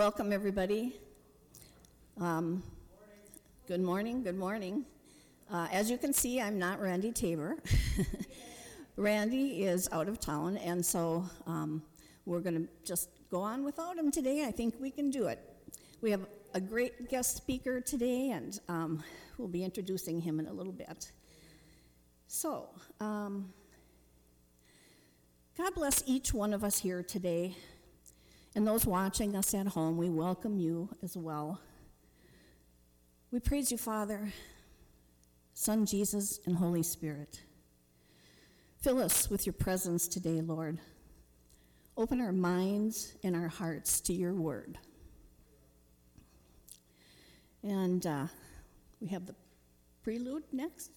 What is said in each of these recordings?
Welcome, everybody. Um, Good morning, good morning. Uh, As you can see, I'm not Randy Tabor. Randy is out of town, and so um, we're going to just go on without him today. I think we can do it. We have a great guest speaker today, and um, we'll be introducing him in a little bit. So, um, God bless each one of us here today. And those watching us at home, we welcome you as well. We praise you, Father, Son Jesus, and Holy Spirit. Fill us with your presence today, Lord. Open our minds and our hearts to your word. And uh, we have the prelude next.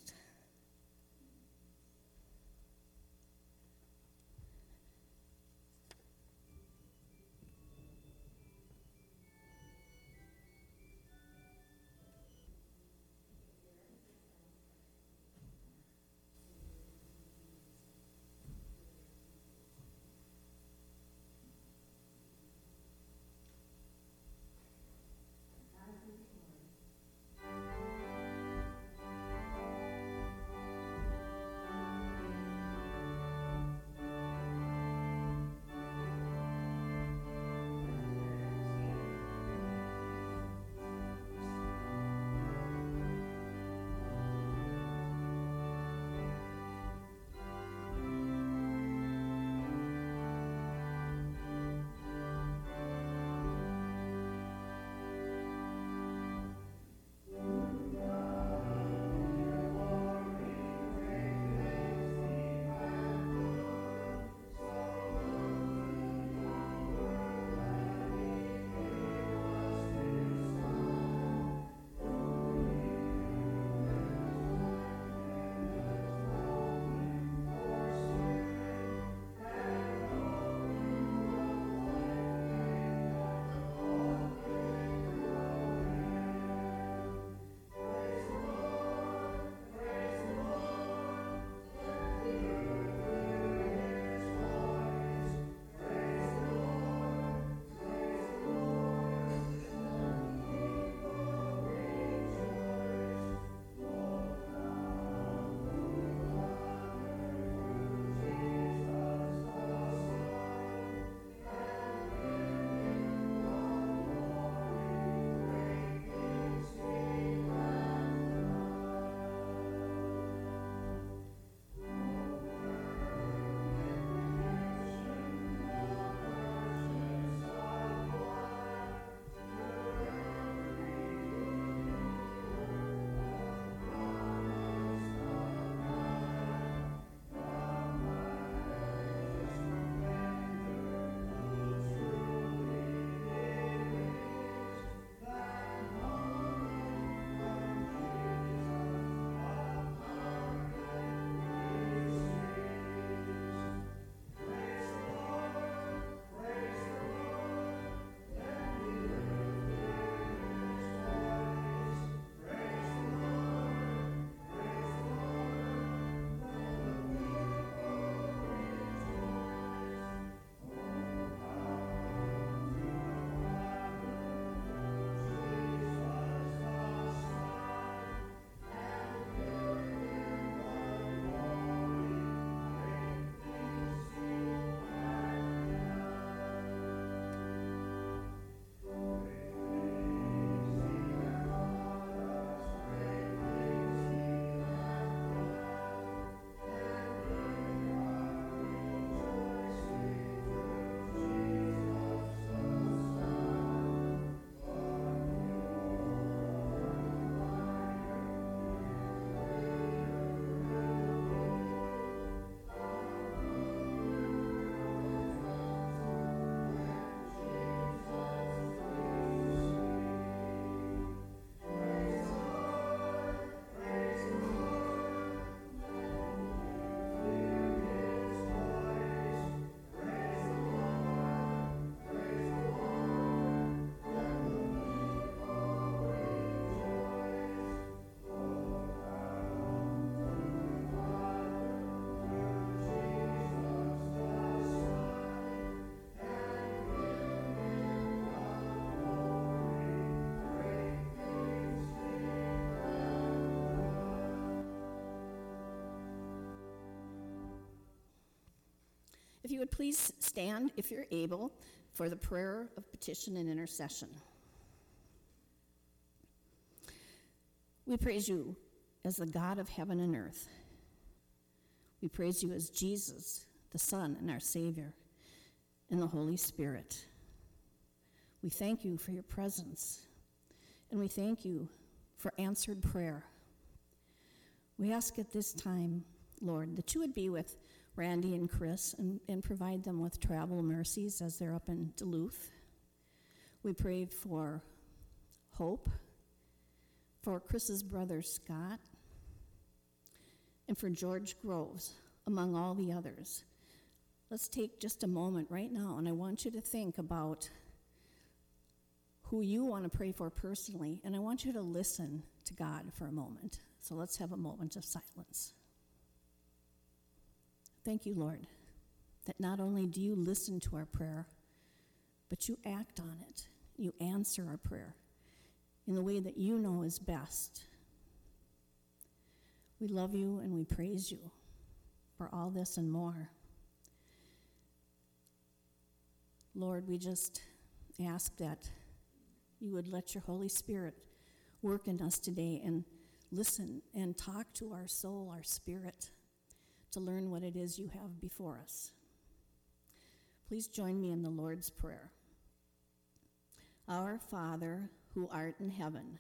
You would please stand, if you're able, for the prayer of petition and intercession. We praise you as the God of heaven and earth. We praise you as Jesus, the Son and our Savior, and the Holy Spirit. We thank you for your presence, and we thank you for answered prayer. We ask at this time, Lord, that you would be with Randy and Chris and, and provide them with travel mercies as they're up in Duluth. We prayed for hope, for Chris's brother Scott, and for George Groves, among all the others. Let's take just a moment right now, and I want you to think about who you want to pray for personally, and I want you to listen to God for a moment. So let's have a moment of silence. Thank you, Lord, that not only do you listen to our prayer, but you act on it. You answer our prayer in the way that you know is best. We love you and we praise you for all this and more. Lord, we just ask that you would let your Holy Spirit work in us today and listen and talk to our soul, our spirit, to learn what it is you have before us. Please join me in the Lord's Prayer. Our Father, who art in heaven,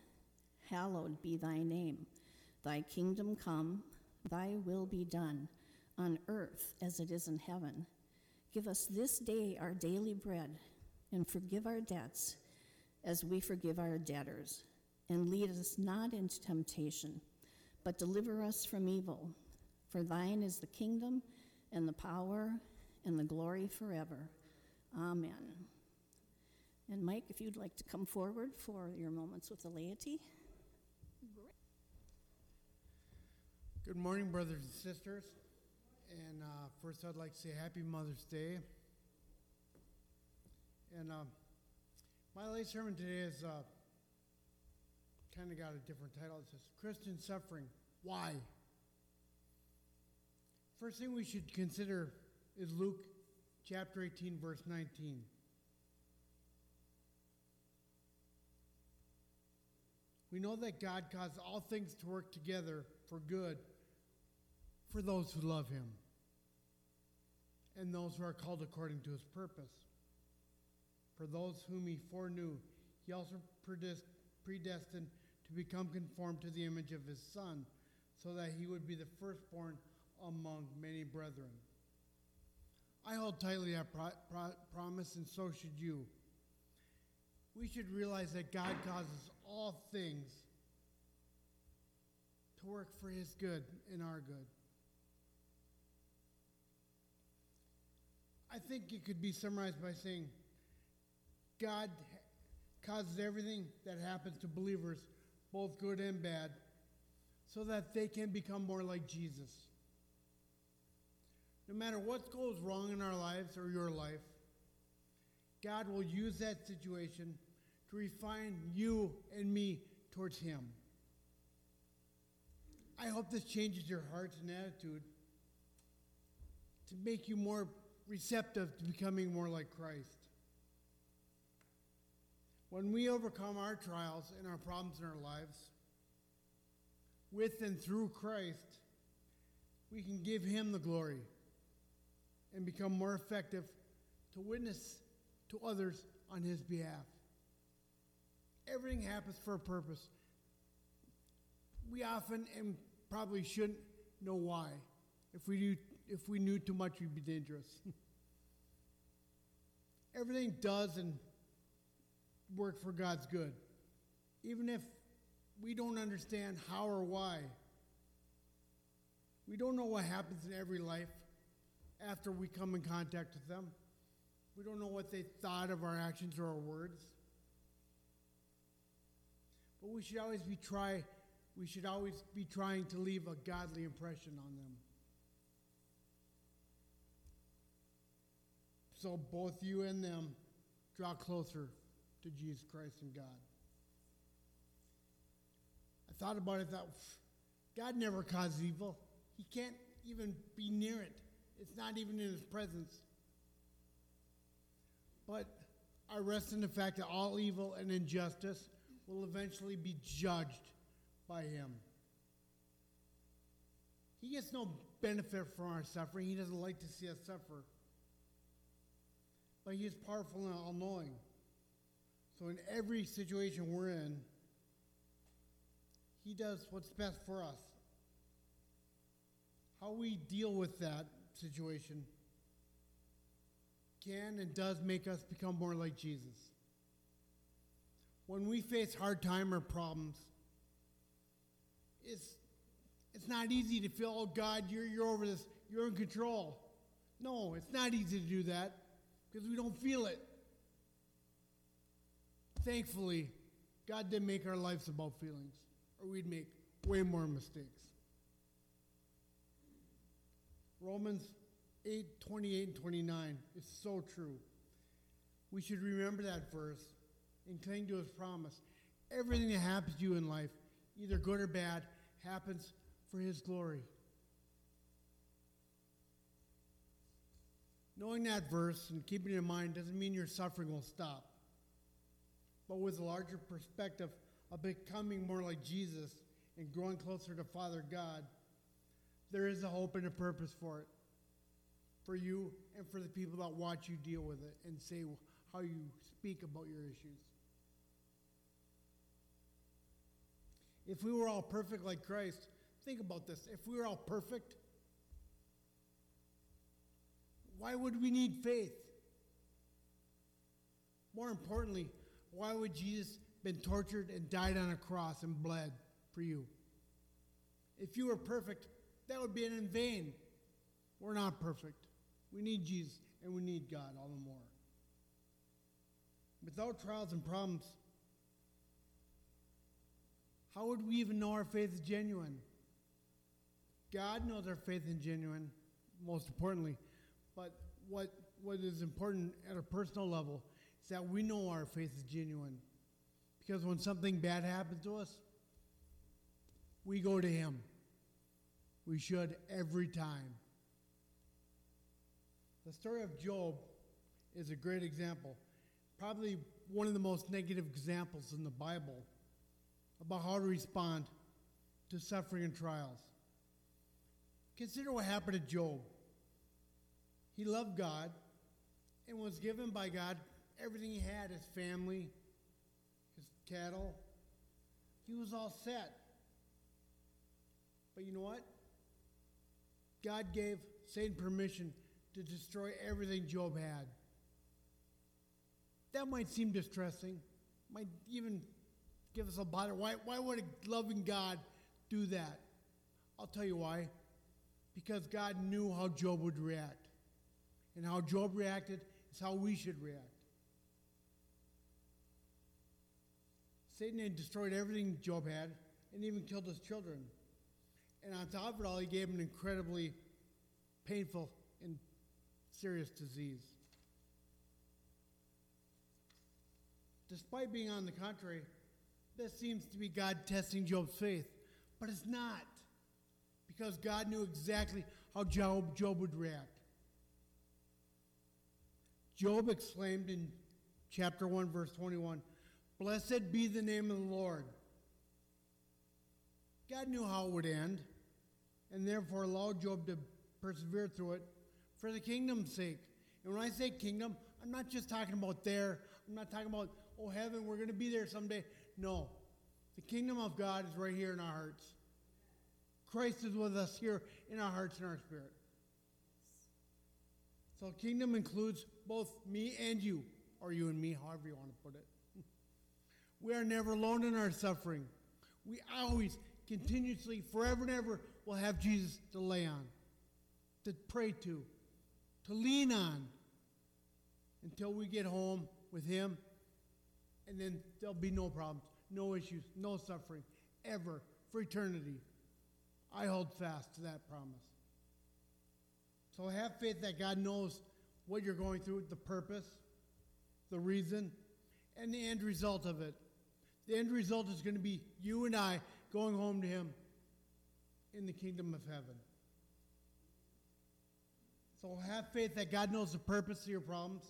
hallowed be thy name. Thy kingdom come, thy will be done, on earth as it is in heaven. Give us this day our daily bread, and forgive our debts as we forgive our debtors. And lead us not into temptation, but deliver us from evil. For thine is the kingdom, and the power, and the glory forever. Amen. And Mike, if you'd like to come forward for your moments with the laity. Good morning, brothers and sisters. And uh, first, I'd like to say Happy Mother's Day. And uh, my late sermon today is uh, kind of got a different title. It says Christian Suffering. Why? First thing we should consider is Luke chapter 18, verse 19. We know that God causes all things to work together for good for those who love him and those who are called according to his purpose. For those whom he foreknew, he also predestined to become conformed to the image of his Son, so that he would be the firstborn among many brethren. I hold tightly that pro- pro- promise, and so should you. We should realize that God causes all things to work for his good and our good. I think it could be summarized by saying God causes everything that happens to believers, both good and bad, so that they can become more like Jesus. No matter what goes wrong in our lives or your life, God will use that situation to refine you and me towards Him. I hope this changes your hearts and attitude to make you more receptive to becoming more like Christ. When we overcome our trials and our problems in our lives, with and through Christ, we can give Him the glory and become more effective to witness to others on His behalf. Everything happens for a purpose. We often and probably shouldn't know why. If we do if we knew too much, we'd be dangerous. Everything does and work for God's good, even if we don't understand how or why. We don't know what happens in every life after we come in contact with them. We don't know what they thought of our actions or our words. But we should always be try we should always be trying to leave a godly impression on them. So both you and them draw closer to Jesus Christ and God. I thought about it, thought, God never caused evil. He can't even be near it. It's not even in his presence. But I rest in the fact that all evil and injustice will eventually be judged by Him. He gets no benefit from our suffering. He doesn't like to see us suffer. But He is powerful and all knowing. So, in every situation we're in, He does what's best for us. How we deal with that situation can and does make us become more like Jesus. When we face hard time or problems, it's, it's not easy to feel, oh God, you're, you're over this, you're in control. No, it's not easy to do that because we don't feel it. Thankfully, God didn't make our lives about feelings, or we'd make way more mistakes. Romans 8 28 and 29 is so true. We should remember that verse and cling to his promise. Everything that happens to you in life, either good or bad, happens for his glory. Knowing that verse and keeping it in mind doesn't mean your suffering will stop. But with a larger perspective of becoming more like Jesus and growing closer to Father God, there is a hope and a purpose for it. For you and for the people that watch you deal with it and say how you speak about your issues. If we were all perfect like Christ, think about this. If we were all perfect, why would we need faith? More importantly, why would Jesus been tortured and died on a cross and bled for you? If you were perfect, that would be in vain. We're not perfect. We need Jesus and we need God all the more. Without trials and problems, how would we even know our faith is genuine? God knows our faith is genuine, most importantly. But what, what is important at a personal level is that we know our faith is genuine. Because when something bad happens to us, we go to Him. We should every time. The story of Job is a great example, probably one of the most negative examples in the Bible about how to respond to suffering and trials. Consider what happened to Job. He loved God and was given by God everything he had his family, his cattle. He was all set. But you know what? God gave Satan permission to destroy everything Job had. That might seem distressing, might even give us a bother. Why, why would a loving God do that? I'll tell you why. Because God knew how Job would react. And how Job reacted is how we should react. Satan had destroyed everything Job had and even killed his children. And on top of it all, he gave him an incredibly painful and serious disease. Despite being on the contrary, this seems to be God testing Job's faith, but it's not. Because God knew exactly how Job, Job would react. Job exclaimed in chapter 1, verse 21 Blessed be the name of the Lord. God knew how it would end, and therefore allowed Job to persevere through it for the kingdom's sake. And when I say kingdom, I'm not just talking about there, I'm not talking about, oh, heaven, we're going to be there someday. No. The kingdom of God is right here in our hearts. Christ is with us here in our hearts and our spirit. So, kingdom includes both me and you, or you and me, however you want to put it. We are never alone in our suffering. We always, continuously, forever and ever, will have Jesus to lay on, to pray to, to lean on until we get home with Him, and then there'll be no problems, no issues, no suffering, ever, for eternity. I hold fast to that promise. So have faith that God knows what you're going through, the purpose, the reason, and the end result of it. The end result is going to be you and I going home to Him in the kingdom of heaven. So have faith that God knows the purpose of your problems,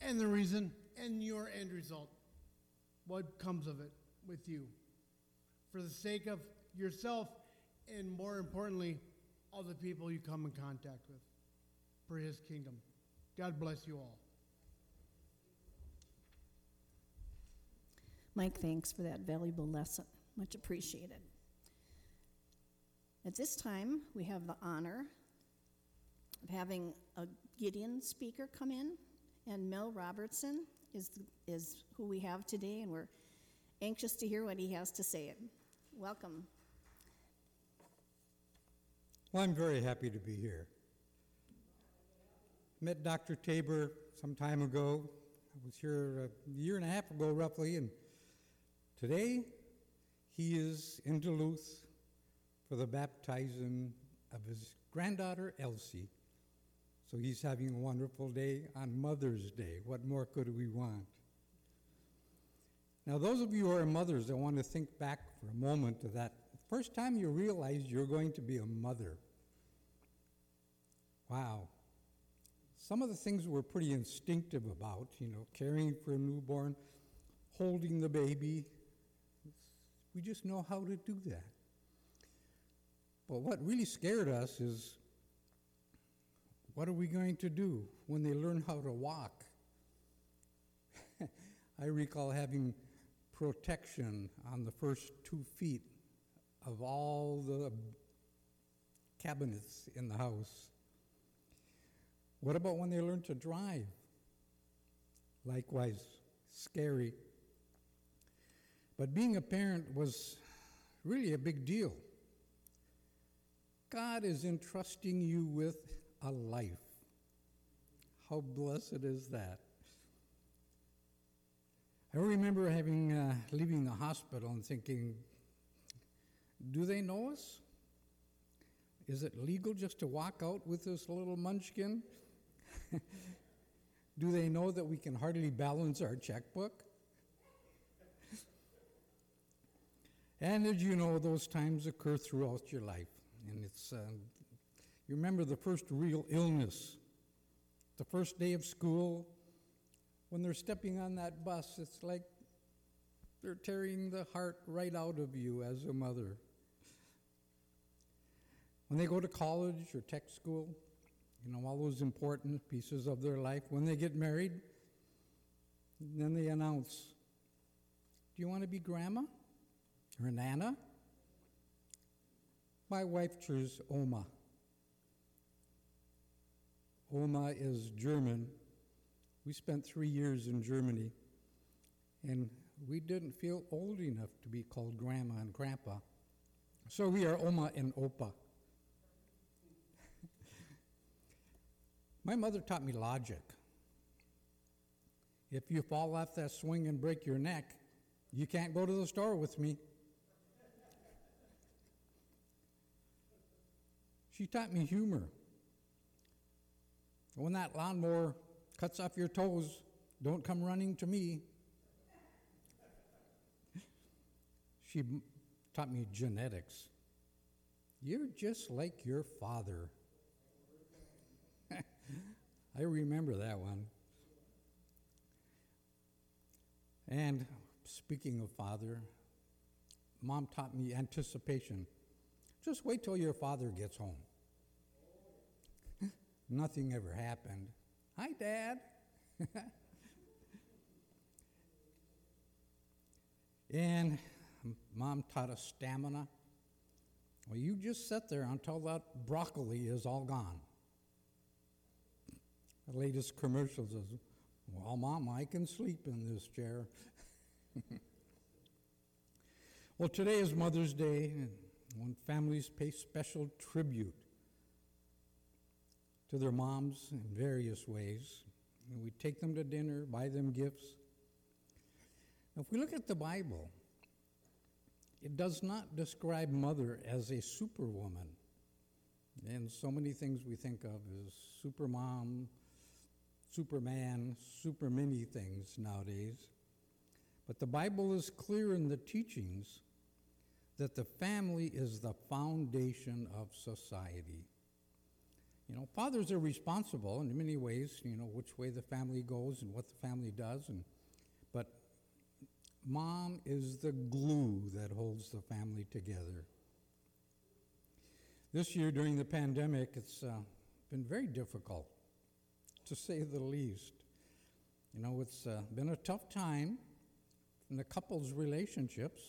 and the reason and your end result. What comes of it with you? For the sake of yourself and more importantly, all the people you come in contact with for his kingdom. God bless you all. Mike, thanks for that valuable lesson. Much appreciated. At this time, we have the honor of having a Gideon speaker come in, and Mel Robertson is, is who we have today, and we're anxious to hear what he has to say. Welcome. Well, I'm very happy to be here. Met Dr. Tabor some time ago. I was here a year and a half ago, roughly, and today he is in Duluth for the baptizing of his granddaughter, Elsie. So he's having a wonderful day on Mother's Day. What more could we want? Now, those of you who are mothers, I want to think back for a moment to that first time you realized you're going to be a mother. Wow. Some of the things we're pretty instinctive about, you know, caring for a newborn, holding the baby. We just know how to do that. But what really scared us is what are we going to do when they learn how to walk? I recall having protection on the first two feet of all the cabinets in the house. What about when they learn to drive? Likewise, scary. But being a parent was really a big deal. God is entrusting you with a life. How blessed is that? I remember having uh, leaving the hospital and thinking, do they know us? Is it legal just to walk out with this little munchkin? do they know that we can hardly balance our checkbook? and as you know, those times occur throughout your life. And it's, uh, you remember the first real illness, the first day of school, when they're stepping on that bus, it's like they're tearing the heart right out of you as a mother. When they go to college or tech school, you know, all those important pieces of their life. When they get married, then they announce, Do you want to be grandma or nana? My wife chose Oma. Oma is German. We spent three years in Germany, and we didn't feel old enough to be called grandma and grandpa. So we are Oma and Opa. My mother taught me logic. If you fall off that swing and break your neck, you can't go to the store with me. She taught me humor. When that lawnmower cuts off your toes, don't come running to me. She taught me genetics. You're just like your father. I remember that one. And speaking of father, mom taught me anticipation. Just wait till your father gets home. Nothing ever happened. Hi, Dad. and mom taught us stamina. Well, you just sit there until that broccoli is all gone. The latest commercial says, Well, Mom, I can sleep in this chair. well, today is Mother's Day, and when families pay special tribute to their moms in various ways. And we take them to dinner, buy them gifts. If we look at the Bible, it does not describe mother as a superwoman. And so many things we think of as supermom, superman, super many things nowadays. But the Bible is clear in the teachings that the family is the foundation of society. You know, fathers are responsible in many ways, you know, which way the family goes and what the family does, and, but mom is the glue that holds the family together. This year during the pandemic, it's uh, been very difficult, to say the least. You know, it's uh, been a tough time in the couple's relationships.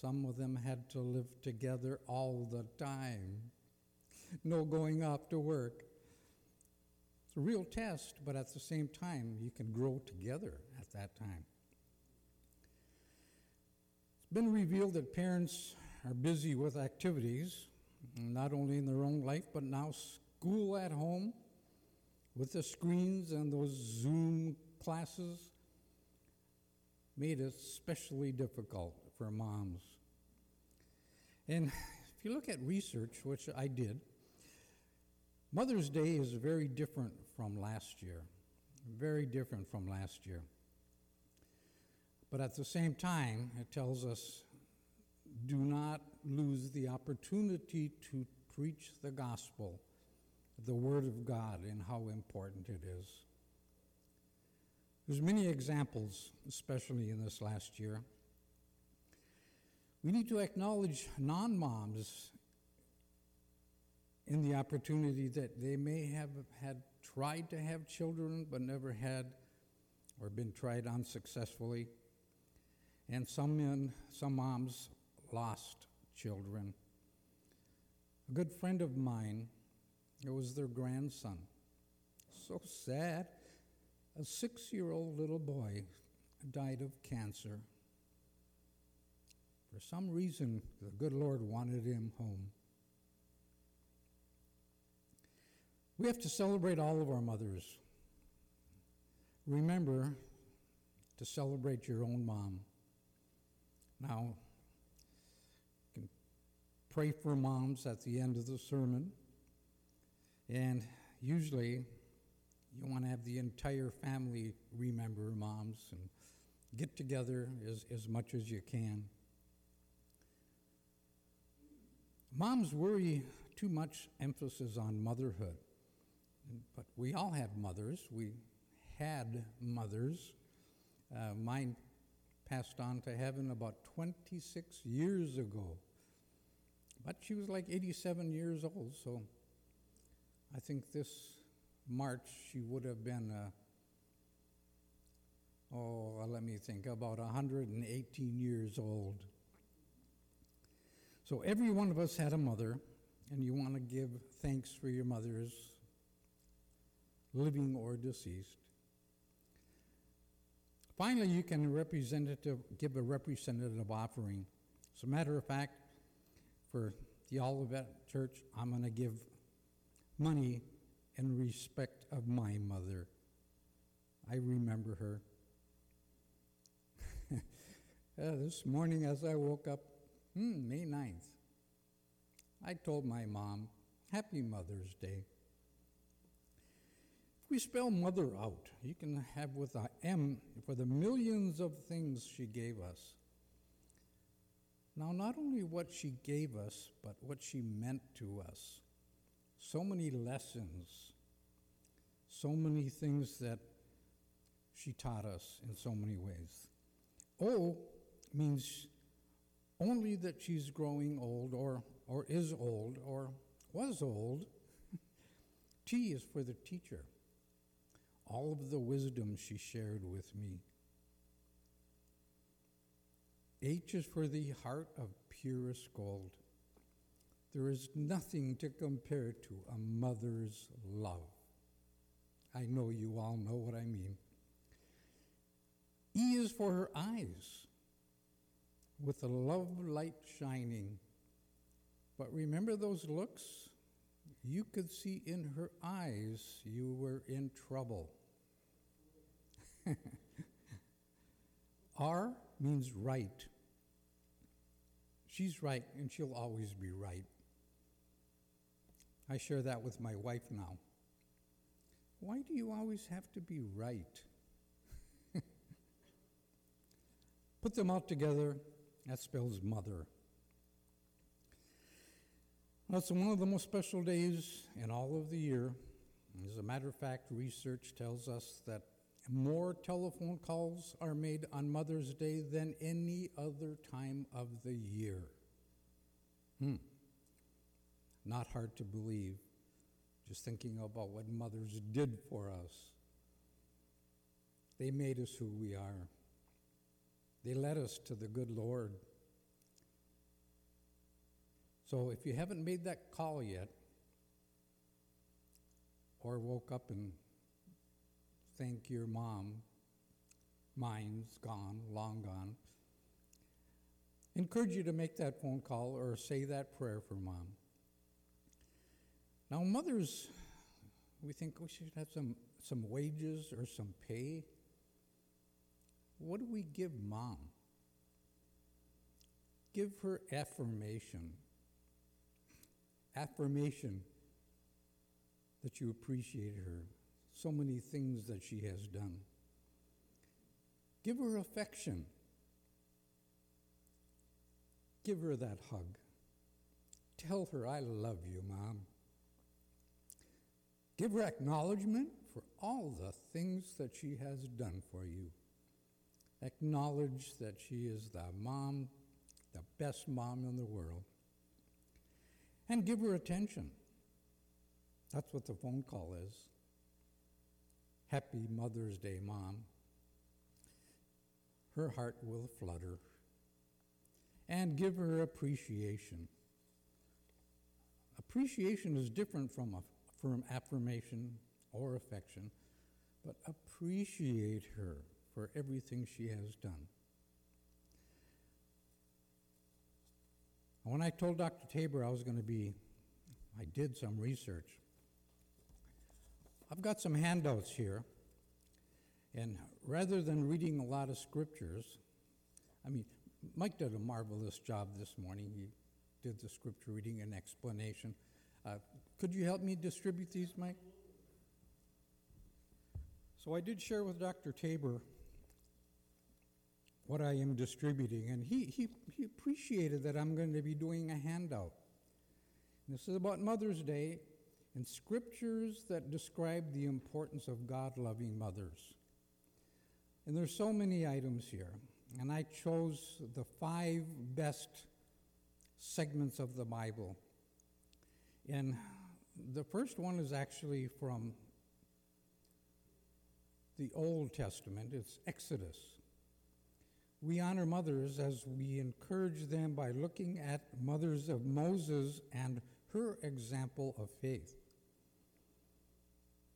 Some of them had to live together all the time, no going off to work. It's a real test, but at the same time, you can grow together at that time. It's been revealed that parents are busy with activities, not only in their own life, but now school at home with the screens and those Zoom classes made it especially difficult for moms. And if you look at research, which I did, Mother's Day is very different from last year. Very different from last year. But at the same time, it tells us do not lose the opportunity to preach the gospel, the Word of God, and how important it is. There's many examples, especially in this last year. We need to acknowledge non moms in the opportunity that they may have had tried to have children but never had or been tried unsuccessfully. And some men, some moms lost children. A good friend of mine, it was their grandson. So sad. A six year old little boy died of cancer. For some reason, the good Lord wanted him home. We have to celebrate all of our mothers. Remember to celebrate your own mom. Now, you can pray for moms at the end of the sermon. And usually, you want to have the entire family remember moms and get together as, as much as you can. Moms worry too much emphasis on motherhood. But we all have mothers. We had mothers. Uh, mine passed on to heaven about 26 years ago. But she was like 87 years old, so I think this March she would have been, uh, oh, let me think, about 118 years old. So every one of us had a mother, and you want to give thanks for your mothers, living or deceased. Finally, you can representative, give a representative offering. As a matter of fact, for the Olivet Church, I'm going to give money in respect of my mother. I remember her. uh, this morning, as I woke up, hmm, May 9th, I told my mom, Happy Mother's Day. We spell mother out, you can have with a M for the millions of things she gave us. Now, not only what she gave us, but what she meant to us. So many lessons, so many things that she taught us in so many ways. O means only that she's growing old, or, or is old, or was old. T is for the teacher, all of the wisdom she shared with me. H is for the heart of purest gold. There is nothing to compare to a mother's love. I know you all know what I mean. E is for her eyes, with the love light shining. But remember those looks? You could see in her eyes you were in trouble. R means right. She's right, and she'll always be right. I share that with my wife now. Why do you always have to be right? Put them all together, that spells mother. Well, one of the most special days in all of the year. As a matter of fact, research tells us that more telephone calls are made on Mother's Day than any other time of the year. Hmm. Not hard to believe, just thinking about what mothers did for us. They made us who we are. They led us to the good Lord. So if you haven't made that call yet, or woke up and thank your mom, mine's gone, long gone, encourage you to make that phone call or say that prayer for mom. Now, mothers, we think we should have some, some wages or some pay. What do we give mom? Give her affirmation. Affirmation that you appreciate her, so many things that she has done. Give her affection. Give her that hug. Tell her, I love you, Mom. Give her acknowledgement for all the things that she has done for you. Acknowledge that she is the mom, the best mom in the world. And give her attention. That's what the phone call is. Happy Mother's Day, Mom. Her heart will flutter. And give her appreciation. Appreciation is different from, a, from affirmation or affection, but appreciate her for everything she has done. When I told Dr. Tabor I was going to be, I did some research. I've got some handouts here, and rather than reading a lot of scriptures, I mean, Mike did a marvelous job this morning. He did the scripture reading and explanation. Uh, could you help me distribute these, Mike? So I did share with Dr. Tabor what I am distributing, and he, he, he appreciated that I'm going to be doing a handout. And this is about Mother's Day and scriptures that describe the importance of God loving mothers. And there's so many items here, and I chose the five best segments of the Bible. And the first one is actually from the Old Testament, it's Exodus. We honor mothers as we encourage them by looking at mothers of Moses and her example of faith.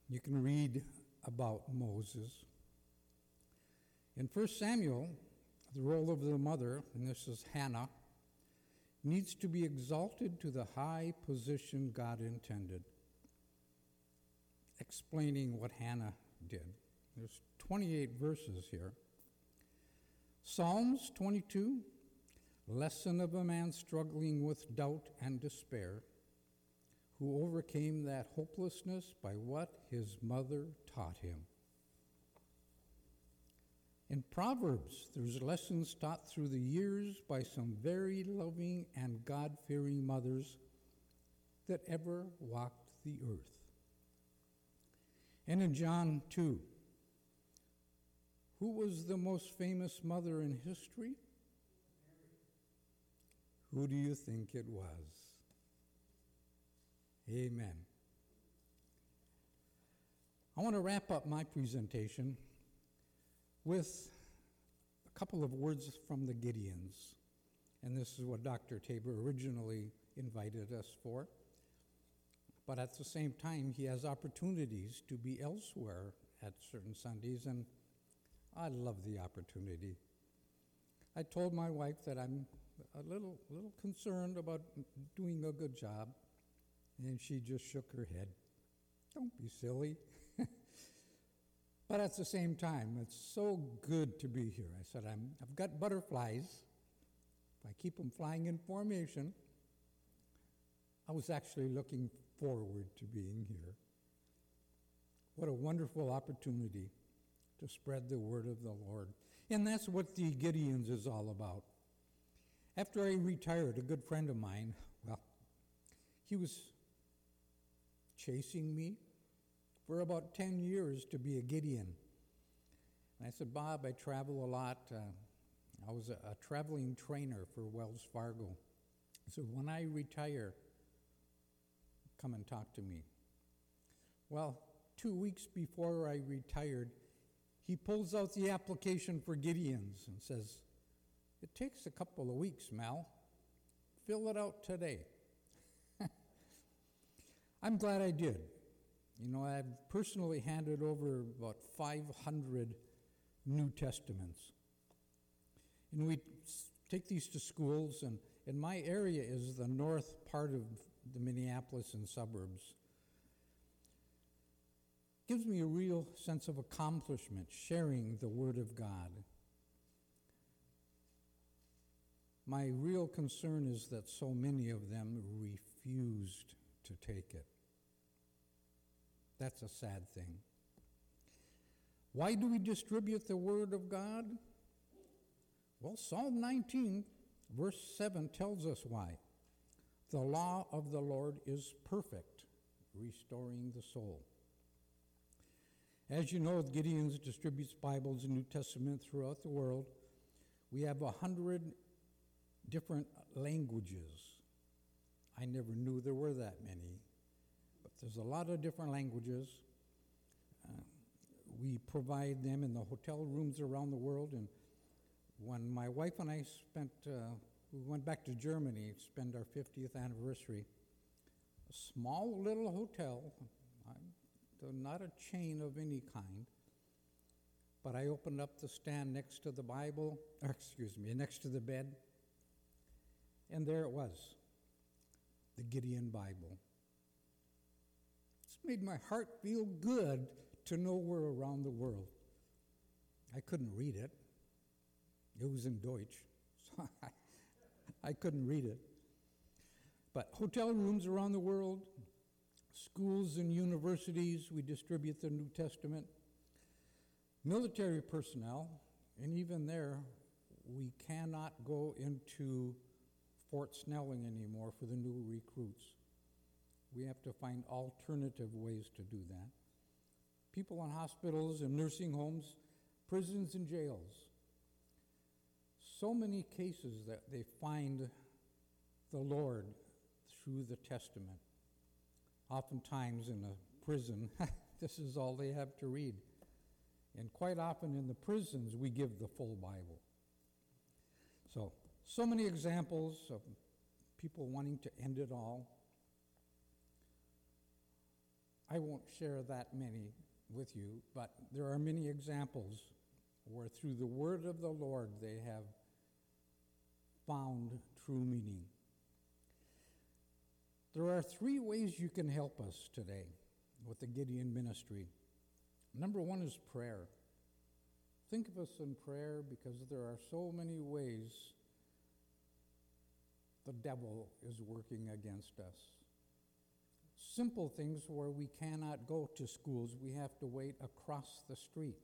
You can read about Moses. In 1 Samuel, the role of the mother, and this is Hannah, needs to be exalted to the high position God intended. Explaining what Hannah did. There's 28 verses here. Psalms 22, lesson of a man struggling with doubt and despair, who overcame that hopelessness by what his mother taught him. In Proverbs, there's lessons taught through the years by some very loving and God fearing mothers that ever walked the earth. And in John 2, who was the most famous mother in history? Who do you think it was? Amen. I want to wrap up my presentation with a couple of words from the Gideons. And this is what Dr. Tabor originally invited us for. But at the same time, he has opportunities to be elsewhere at certain Sundays, and I love the opportunity. I told my wife that I'm a little, little concerned about doing a good job, and she just shook her head. Don't be silly. But at the same time, it's so good to be here. I said, I'm, I've got butterflies. If I keep them flying in formation, I was actually looking forward to being here. What a wonderful opportunity to spread the word of the Lord. And that's what the Gideons is all about. After I retired, a good friend of mine, well, he was chasing me for about 10 years to be a Gideon. And I said, Bob, I travel a lot. Uh, I was a, a traveling trainer for Wells Fargo. So when I retire, come and talk to me. Well, two weeks before I retired, he pulls out the application for Gideon's and says, It takes a couple of weeks, Mal. Fill it out today. I'm glad I did. You know, I've personally handed over about 500 New Testaments. And we take these to schools, and, and my area is the north part of the Minneapolis and suburbs. Gives me a real sense of accomplishment sharing the Word of God. My real concern is that so many of them refused to take it. That's a sad thing. Why do we distribute the Word of God? Well, Psalm 19, verse 7 tells us why. The law of the Lord is perfect, restoring the soul. As you know, Gideon's distributes Bibles and New Testament throughout the world. We have a hundred different languages. I never knew there were that many, there's a lot of different languages. Uh, we provide them in the hotel rooms around the world. And when my wife and I spent, uh, we went back to Germany to spend our 50th anniversary, a small little hotel, not a chain of any kind, but I opened up the stand next to the Bible, excuse me, next to the bed, and there it was the Gideon Bible. Made my heart feel good to know we're around the world. I couldn't read it, it was in Deutsch, so I, I couldn't read it. But hotel rooms around the world, schools and universities, we distribute the New Testament. Military personnel, and even there, we cannot go into Fort Snelling anymore for the new recruits. We have to find alternative ways to do that. People in hospitals and nursing homes, prisons and jails. So many cases that they find the Lord through the Testament. Oftentimes in a prison, this is all they have to read. And quite often in the prisons, we give the full Bible. So, so many examples of people wanting to end it all. I won't share that many with you, but there are many examples where through the word of the Lord they have found true meaning. There are three ways you can help us today with the Gideon ministry. Number one is prayer. Think of us in prayer because there are so many ways the devil is working against us. Simple things where we cannot go to schools, we have to wait across the street.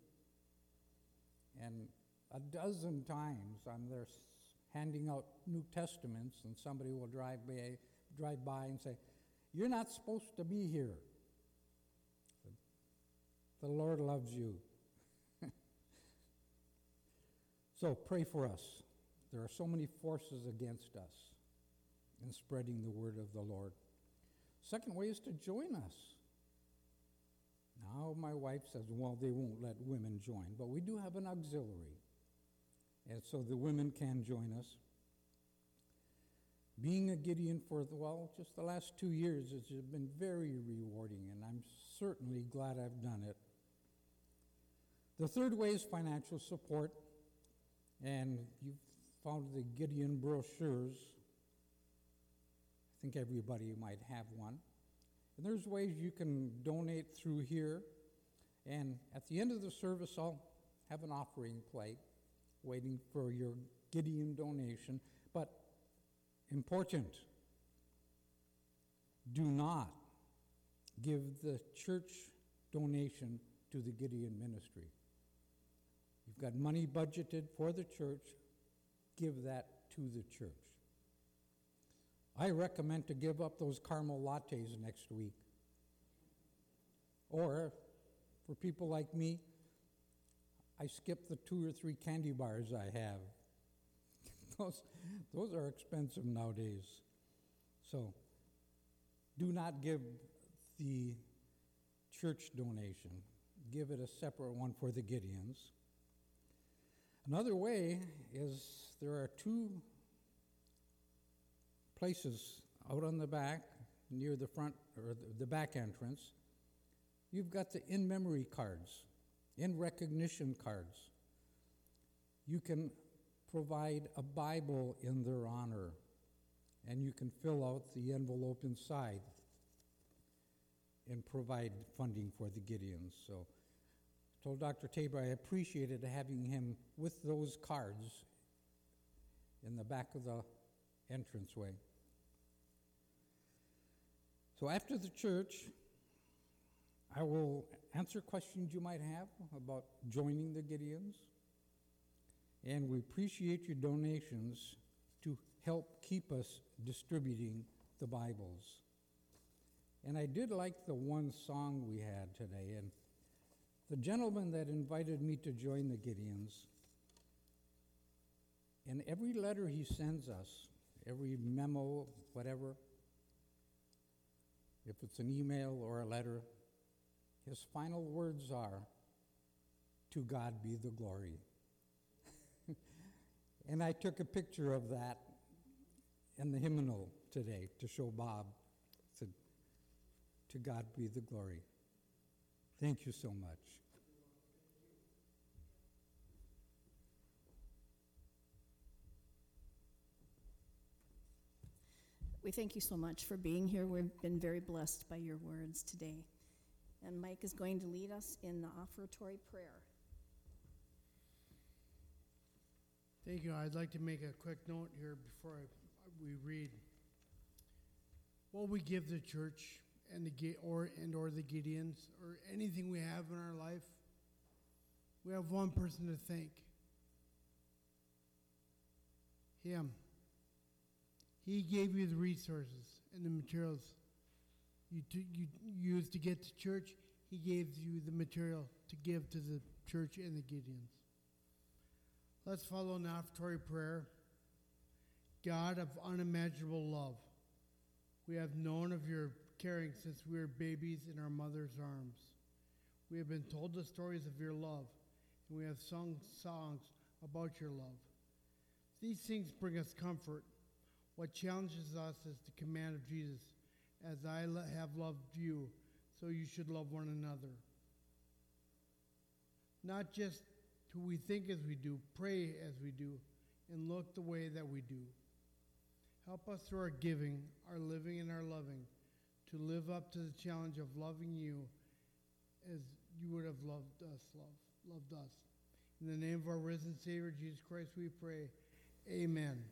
And a dozen times I'm there handing out New Testaments, and somebody will drive by, drive by and say, You're not supposed to be here. The Lord loves you. so pray for us. There are so many forces against us in spreading the word of the Lord. Second way is to join us. Now, my wife says, well, they won't let women join, but we do have an auxiliary. And so the women can join us. Being a Gideon for, well, just the last two years has been very rewarding, and I'm certainly glad I've done it. The third way is financial support, and you've found the Gideon brochures think everybody might have one. And there's ways you can donate through here. And at the end of the service, I'll have an offering plate waiting for your Gideon donation. But important, do not give the church donation to the Gideon ministry. You've got money budgeted for the church, give that to the church. I recommend to give up those caramel lattes next week. Or, for people like me, I skip the two or three candy bars I have. those, those are expensive nowadays. So, do not give the church donation, give it a separate one for the Gideons. Another way is there are two places out on the back near the front or the, back entrance. You've got the in memory cards, in recognition cards. You can provide a Bible in their honor, and you can fill out the envelope inside and provide funding for the Gideons. So I told Dr. Tabor I appreciated having him with those cards in the back of the entranceway. So after the church, I will answer questions you might have about joining the Gideons. And we appreciate your donations to help keep us distributing the Bibles. And I did like the one song we had today. And the gentleman that invited me to join the Gideons, in every letter he sends us, every memo, whatever, if it's an email or a letter, his final words are, To God be the glory. and I took a picture of that in the hymnal today to show Bob. Said, To God be the glory. Thank you so much. We thank you so much for being here. We've been very blessed by your words today. And Mike is going to lead us in the offertory prayer. Thank you. I'd like to make a quick note here before I, we read. What we give the church and the or and or the Gideons or anything we have in our life, we have one person to thank. Him. He gave you the resources and the materials you, you used to get to church. He gave you the material to give to the church and the Gideons. Let's follow an offertory prayer. God of unimaginable love, we have known of your caring since we were babies in our mother's arms. We have been told the stories of your love, and we have sung songs about your love. These things bring us comfort. What challenges us is the command of Jesus As I have loved you, so you should love one another. Not just who we think as we do, pray as we do, and look the way that we do. Help us through our giving, our living, and our loving to live up to the challenge of loving you as you would have loved us, love, loved us. In the name of our risen Savior, Jesus Christ, we pray. Amen.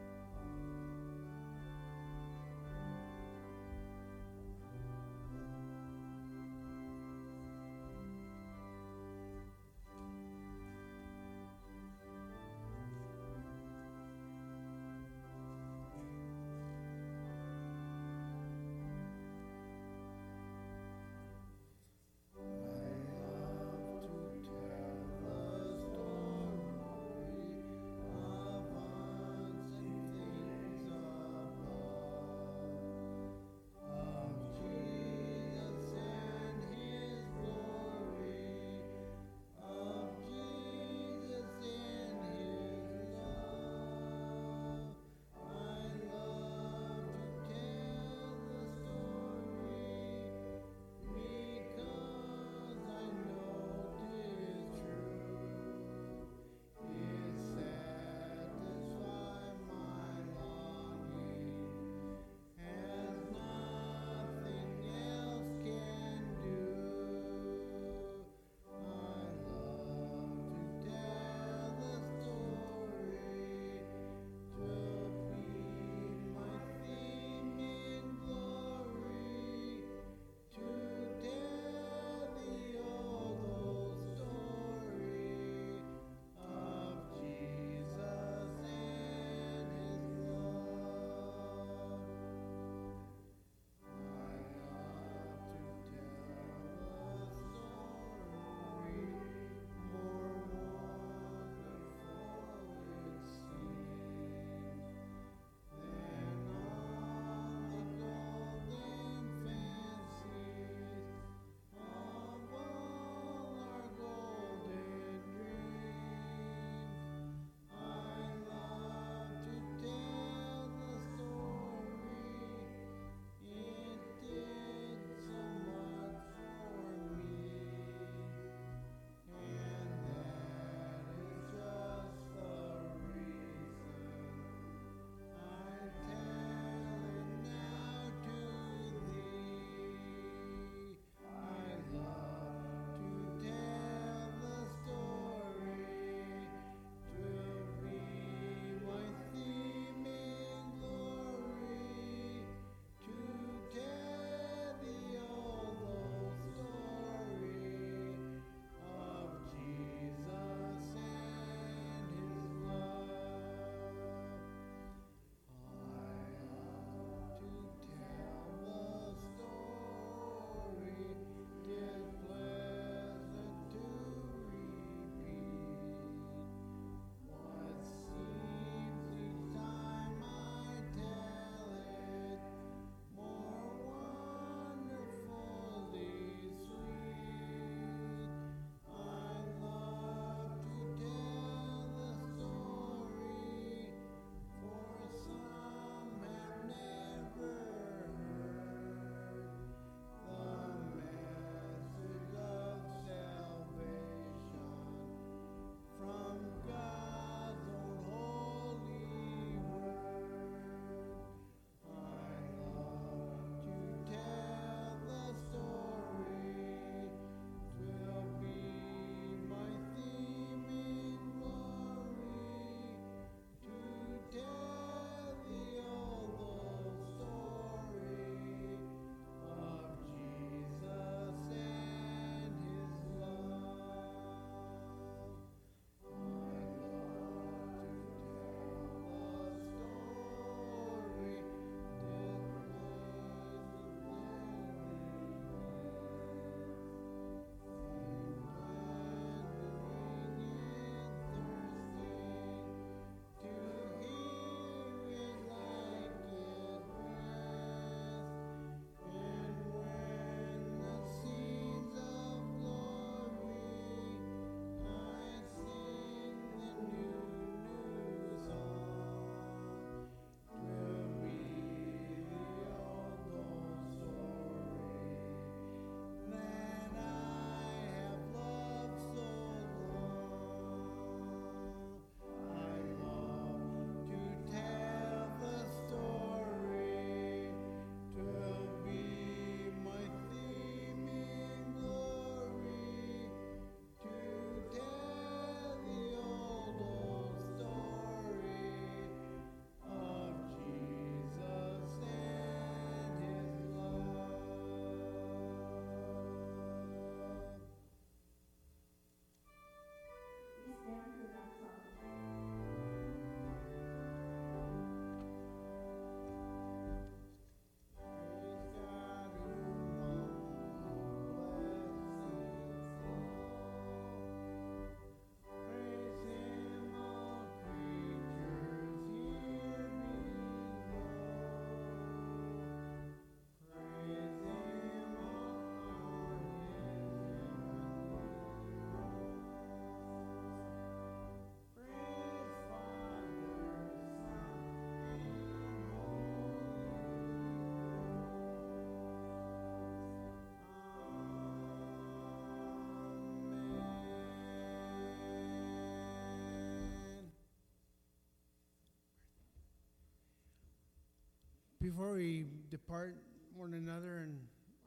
before we depart one another and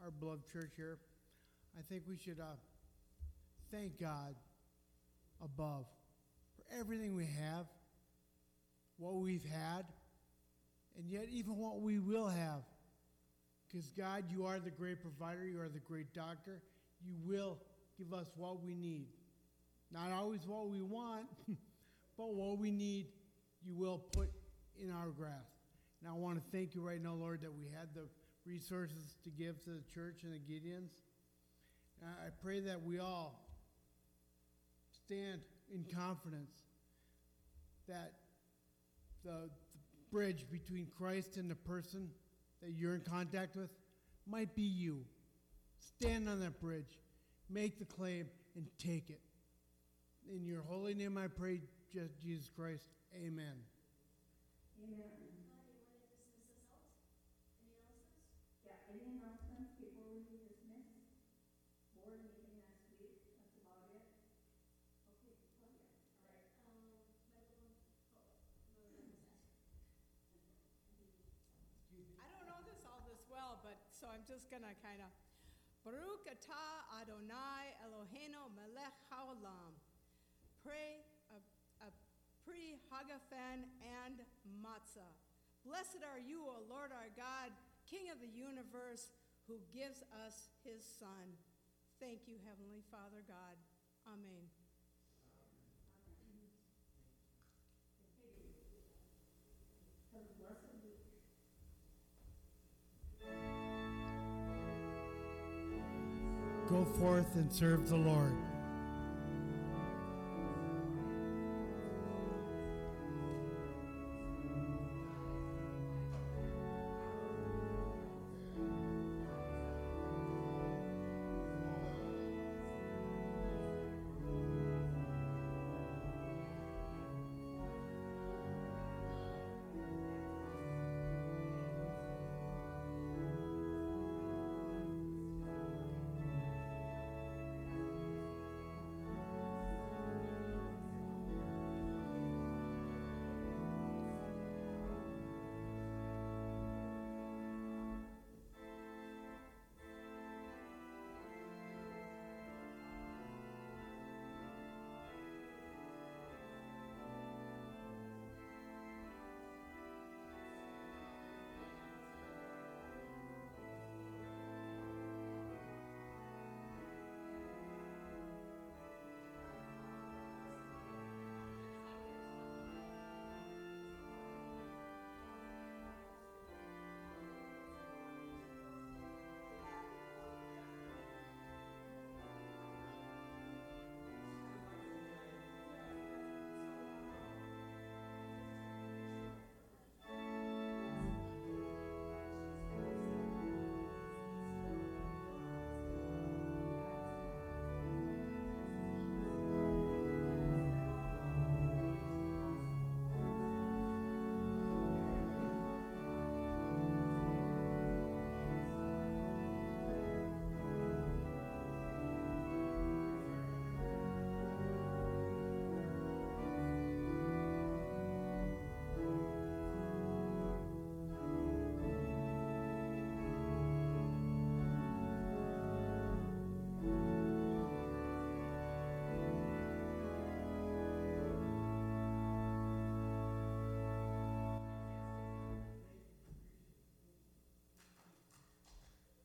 our beloved church here, I think we should uh, thank God above for everything we have, what we've had, and yet even what we will have. Because God, you are the great provider, you are the great doctor. You will give us what we need. Not always what we want, but what we need, you will put in our grasp. And I want to thank you right now, Lord, that we had the resources to give to the church and the Gideons. And I pray that we all stand in confidence that the, the bridge between Christ and the person that you're in contact with might be you. Stand on that bridge, make the claim, and take it. In your holy name I pray, Jesus Christ. Amen. Yeah, any announcements before we dismiss? Board meeting next week, that's about it. Okay, Claudia. All right. I don't know this all this well, but just gonna kind of Baruch atah Adonai Eloheinu melech haolam. Pray a, a pre Hagafen and matzah. Blessed are you, O Lord our God, King of the universe, who gives us His Son. Thank you, Heavenly Father God. Amen. Forth and serve the Lord.